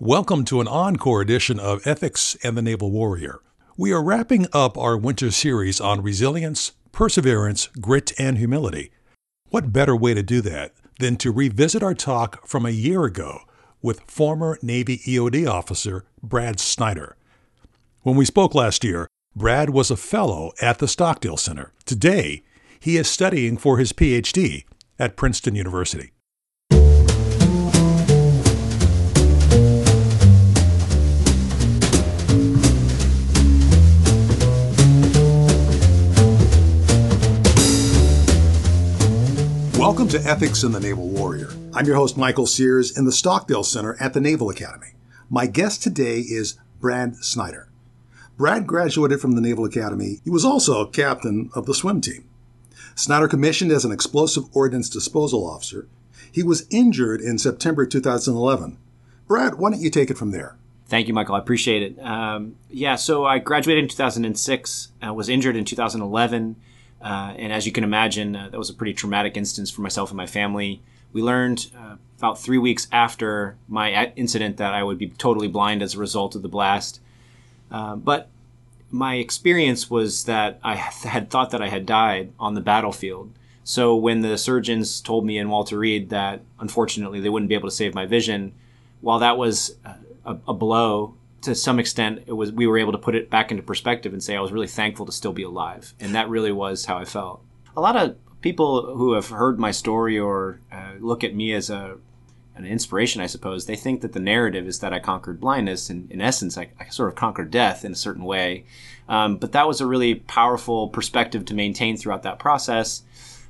Welcome to an encore edition of Ethics and the Naval Warrior. We are wrapping up our winter series on resilience, perseverance, grit, and humility. What better way to do that than to revisit our talk from a year ago with former Navy EOD officer Brad Snyder? When we spoke last year, Brad was a fellow at the Stockdale Center. Today, he is studying for his PhD at Princeton University. Welcome to Ethics in the Naval Warrior. I'm your host, Michael Sears, in the Stockdale Center at the Naval Academy. My guest today is Brad Snyder. Brad graduated from the Naval Academy. He was also captain of the swim team. Snyder commissioned as an explosive ordnance disposal officer. He was injured in September 2011. Brad, why don't you take it from there? Thank you, Michael. I appreciate it. Um, yeah, so I graduated in 2006. I was injured in 2011. Uh, and as you can imagine, uh, that was a pretty traumatic instance for myself and my family. We learned uh, about three weeks after my incident that I would be totally blind as a result of the blast. Uh, but my experience was that I had thought that I had died on the battlefield. So when the surgeons told me in Walter Reed that unfortunately they wouldn't be able to save my vision, while that was a, a blow to some extent, it was we were able to put it back into perspective and say I was really thankful to still be alive, and that really was how I felt. A lot of people who have heard my story or uh, look at me as a an inspiration, I suppose, they think that the narrative is that I conquered blindness, and in essence, I, I sort of conquered death in a certain way. Um, but that was a really powerful perspective to maintain throughout that process.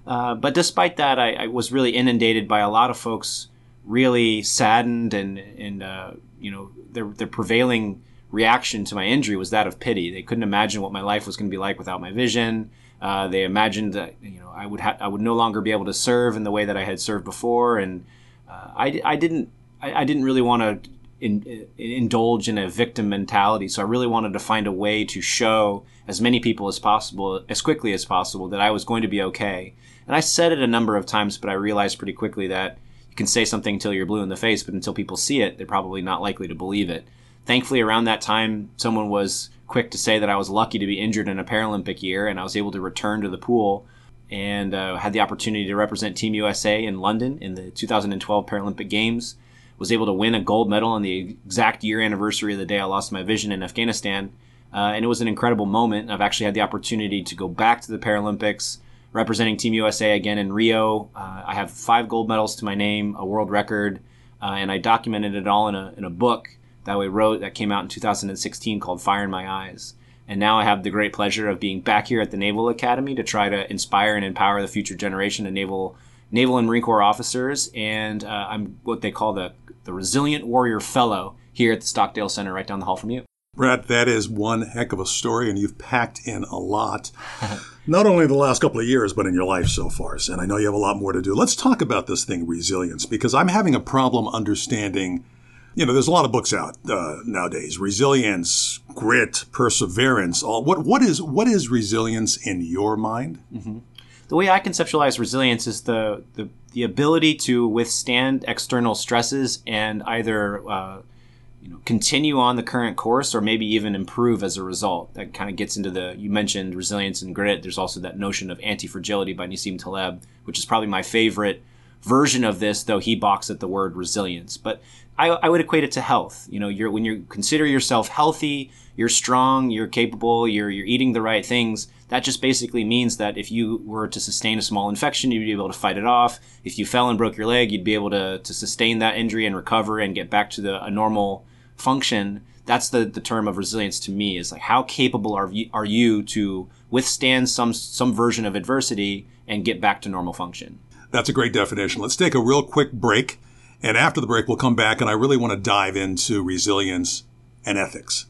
Uh, but despite that, I, I, was really inundated by a lot of folks really saddened and and uh, you know their their prevailing reaction to my injury was that of pity. They couldn't imagine what my life was going to be like without my vision. Uh, they imagined that you know I would ha- I would no longer be able to serve in the way that I had served before, and uh, I, I didn't I, I didn't really want to in, in, indulge in a victim mentality. So I really wanted to find a way to show as many people as possible, as quickly as possible, that I was going to be okay. And I said it a number of times, but I realized pretty quickly that can say something until you're blue in the face, but until people see it, they're probably not likely to believe it. Thankfully, around that time, someone was quick to say that I was lucky to be injured in a Paralympic year, and I was able to return to the pool and uh, had the opportunity to represent Team USA in London in the 2012 Paralympic Games. Was able to win a gold medal on the exact year anniversary of the day I lost my vision in Afghanistan. Uh, and it was an incredible moment. I've actually had the opportunity to go back to the Paralympics representing Team USA again in Rio. Uh, I have five gold medals to my name, a world record, uh, and I documented it all in a, in a book that we wrote that came out in 2016 called Fire in My Eyes. And now I have the great pleasure of being back here at the Naval Academy to try to inspire and empower the future generation of naval naval and Marine Corps officers. And uh, I'm what they call the the Resilient Warrior Fellow here at the Stockdale Center, right down the hall from you. Brad, that is one heck of a story, and you've packed in a lot, not only the last couple of years, but in your life so far. And I know you have a lot more to do. Let's talk about this thing, resilience, because I'm having a problem understanding. You know, there's a lot of books out uh, nowadays. Resilience, grit, perseverance. All what what is what is resilience in your mind? Mm-hmm. The way I conceptualize resilience is the the, the ability to withstand external stresses and either uh, you know continue on the current course or maybe even improve as a result. That kind of gets into the you mentioned resilience and grit. There's also that notion of anti-fragility by Nassim Taleb which is probably my favorite version of this though he balks at the word resilience. But I, I would equate it to health. You know you're when you consider yourself healthy you're strong you're capable you're you're eating the right things that just basically means that if you were to sustain a small infection, you'd be able to fight it off. If you fell and broke your leg, you'd be able to, to sustain that injury and recover and get back to the, a normal function that's the, the term of resilience to me is like how capable are you, are you to withstand some some version of adversity and get back to normal function? That's a great definition. Let's take a real quick break. And after the break we'll come back and i really want to dive into resilience and ethics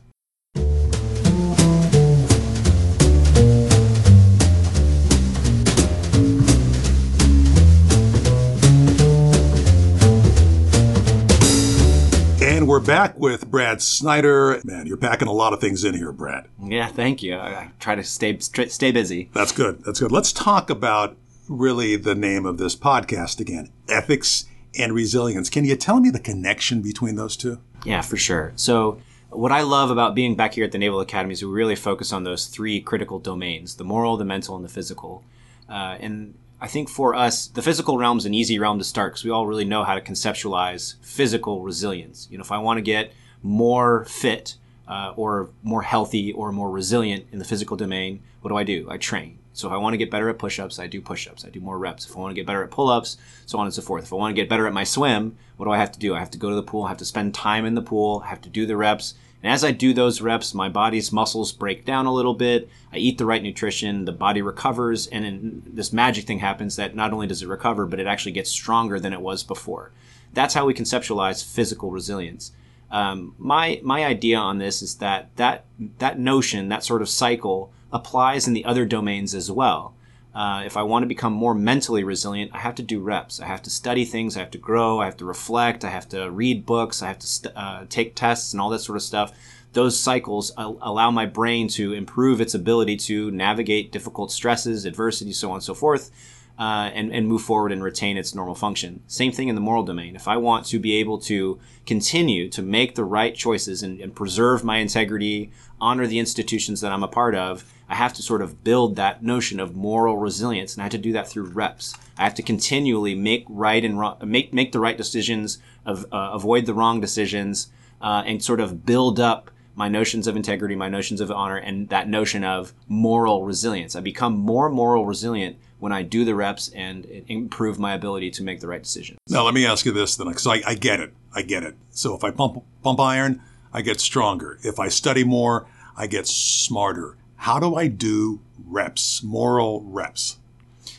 back with Brad Snyder. Man, you're packing a lot of things in here, Brad. Yeah, thank you. I, I try to stay stay busy. That's good. That's good. Let's talk about really the name of this podcast again: ethics and resilience. Can you tell me the connection between those two? Yeah, for sure. So, what I love about being back here at the Naval Academy is we really focus on those three critical domains the moral, the mental, and the physical. Uh, and I think for us, the physical realm is an easy realm to start because we all really know how to conceptualize physical resilience. You know, if I want to get more fit uh, or more healthy or more resilient in the physical domain, what do I do? I train. So if I want to get better at push-ups, I do push-ups. I do more reps. If I want to get better at pull-ups, so on and so forth. If I want to get better at my swim, what do I have to do? I have to go to the pool. I have to spend time in the pool. I have to do the reps. And as I do those reps, my body's muscles break down a little bit. I eat the right nutrition. The body recovers, and then this magic thing happens that not only does it recover, but it actually gets stronger than it was before. That's how we conceptualize physical resilience. Um, my my idea on this is that that that notion, that sort of cycle, applies in the other domains as well. Uh, if I want to become more mentally resilient, I have to do reps. I have to study things. I have to grow. I have to reflect. I have to read books. I have to st- uh, take tests and all that sort of stuff. Those cycles allow my brain to improve its ability to navigate difficult stresses, adversity, so on and so forth, uh, and, and move forward and retain its normal function. Same thing in the moral domain. If I want to be able to continue to make the right choices and, and preserve my integrity, honor the institutions that I'm a part of, I have to sort of build that notion of moral resilience, and I have to do that through reps. I have to continually make right and wrong, make make the right decisions, of, uh, avoid the wrong decisions, uh, and sort of build up my notions of integrity, my notions of honor, and that notion of moral resilience. I become more moral resilient when I do the reps and improve my ability to make the right decisions. Now, let me ask you this then, because I, I get it. I get it. So if I pump pump iron, I get stronger. If I study more, I get smarter how do I do reps, moral reps?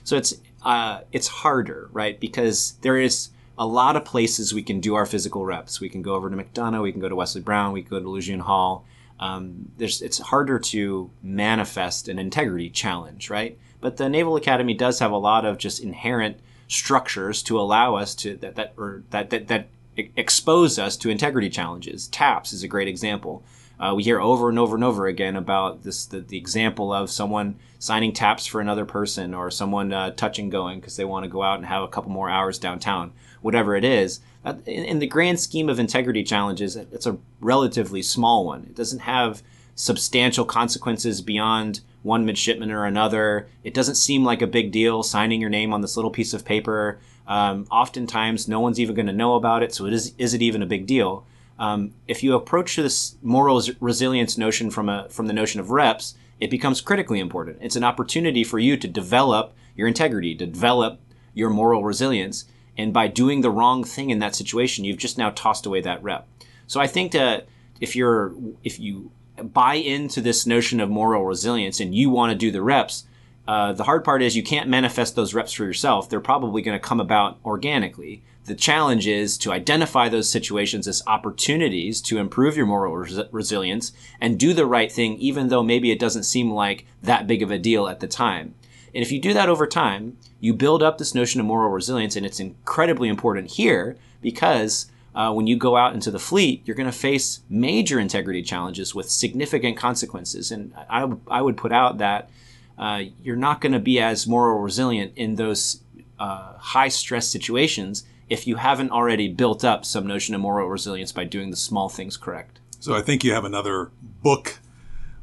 So it's uh, it's harder, right? Because there is a lot of places we can do our physical reps. We can go over to Macdonough, we can go to Wesley Brown, we can go to Lejeune Hall. Um, there's it's harder to manifest an integrity challenge, right? But the Naval Academy does have a lot of just inherent structures to allow us to that that or that that, that expose us to integrity challenges. TAPS is a great example. Uh, we hear over and over and over again about this the, the example of someone signing taps for another person or someone uh, touching going because they want to go out and have a couple more hours downtown, whatever it is. in, in, the grand scheme of integrity challenges, it's a relatively small one. It doesn't have substantial consequences beyond one midshipman or another. It doesn't seem like a big deal signing your name on this little piece of paper. Um, oftentimes, no one's even going to know about it, so it is, is it even a big deal? Um, if you approach this moral resilience notion from a from the notion of reps, it becomes critically important. It's an opportunity for you to develop your integrity, to develop your moral resilience, and by doing the wrong thing in that situation, you've just now tossed away that rep. So I think that if you're if you buy into this notion of moral resilience and you want to do the reps, uh, the hard part is you can't manifest those reps for yourself. They're probably going to come about organically. The challenge is to identify those situations as opportunities to improve your moral res- resilience and do the right thing, even though maybe it doesn't seem like that big of a deal at the time. And if you do that over time, you build up this notion of moral resilience, and it's incredibly important here because uh, when you go out into the fleet, you're going to face major integrity challenges with significant consequences. And I, I would put out that uh, you're not going to be as moral resilient in those uh, high stress situations if you haven't already built up some notion of moral resilience by doing the small things correct. So I think you have another book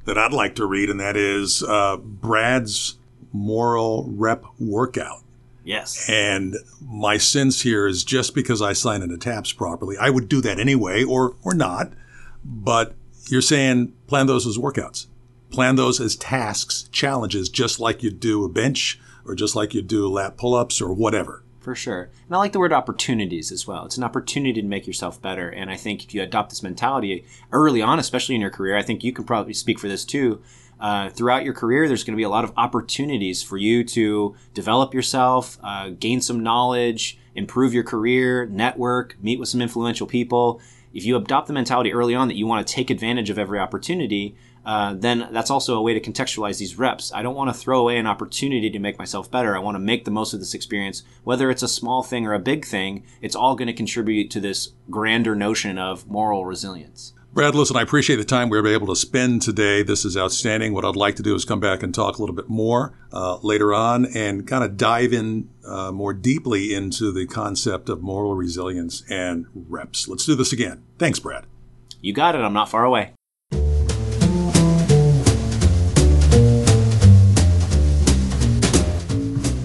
that I'd like to read, and that is uh, Brad's Moral Rep Workout. Yes. And my sense here is just because I sign into TAPS properly, I would do that anyway, or or not. But you're saying plan those as workouts, plan those as tasks, challenges, just like you do a bench or just like you do lat pull-ups or whatever for sure. And I like the word opportunities as well. It's an opportunity to make yourself better. And I think if you adopt this mentality early on, especially in your career, I think you can probably speak for this too. Uh, throughout your career, there's going to be a lot of opportunities for you to develop yourself, uh, gain some knowledge, improve your career, network, meet with some influential people. If you adopt the mentality early on that you want to take advantage of every opportunity, uh, then that's also a way to contextualize these reps. I don't want to throw away an opportunity to make myself better. I want to make the most of this experience. Whether it's a small thing or a big thing, it's all going to contribute to this grander notion of moral resilience. Brad, listen, I appreciate the time we were able to spend today. This is outstanding. What I'd like to do is come back and talk a little bit more uh, later on and kind of dive in uh, more deeply into the concept of moral resilience and reps. Let's do this again. Thanks, Brad. You got it. I'm not far away.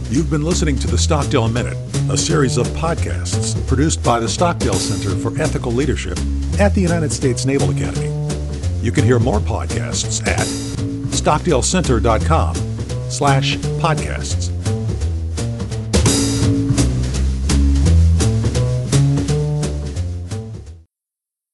You've been listening to the Stockdale Minute, a series of podcasts produced by the Stockdale Center for Ethical Leadership at the United States Naval Academy. You can hear more podcasts at stockdalecenter.com slash podcasts.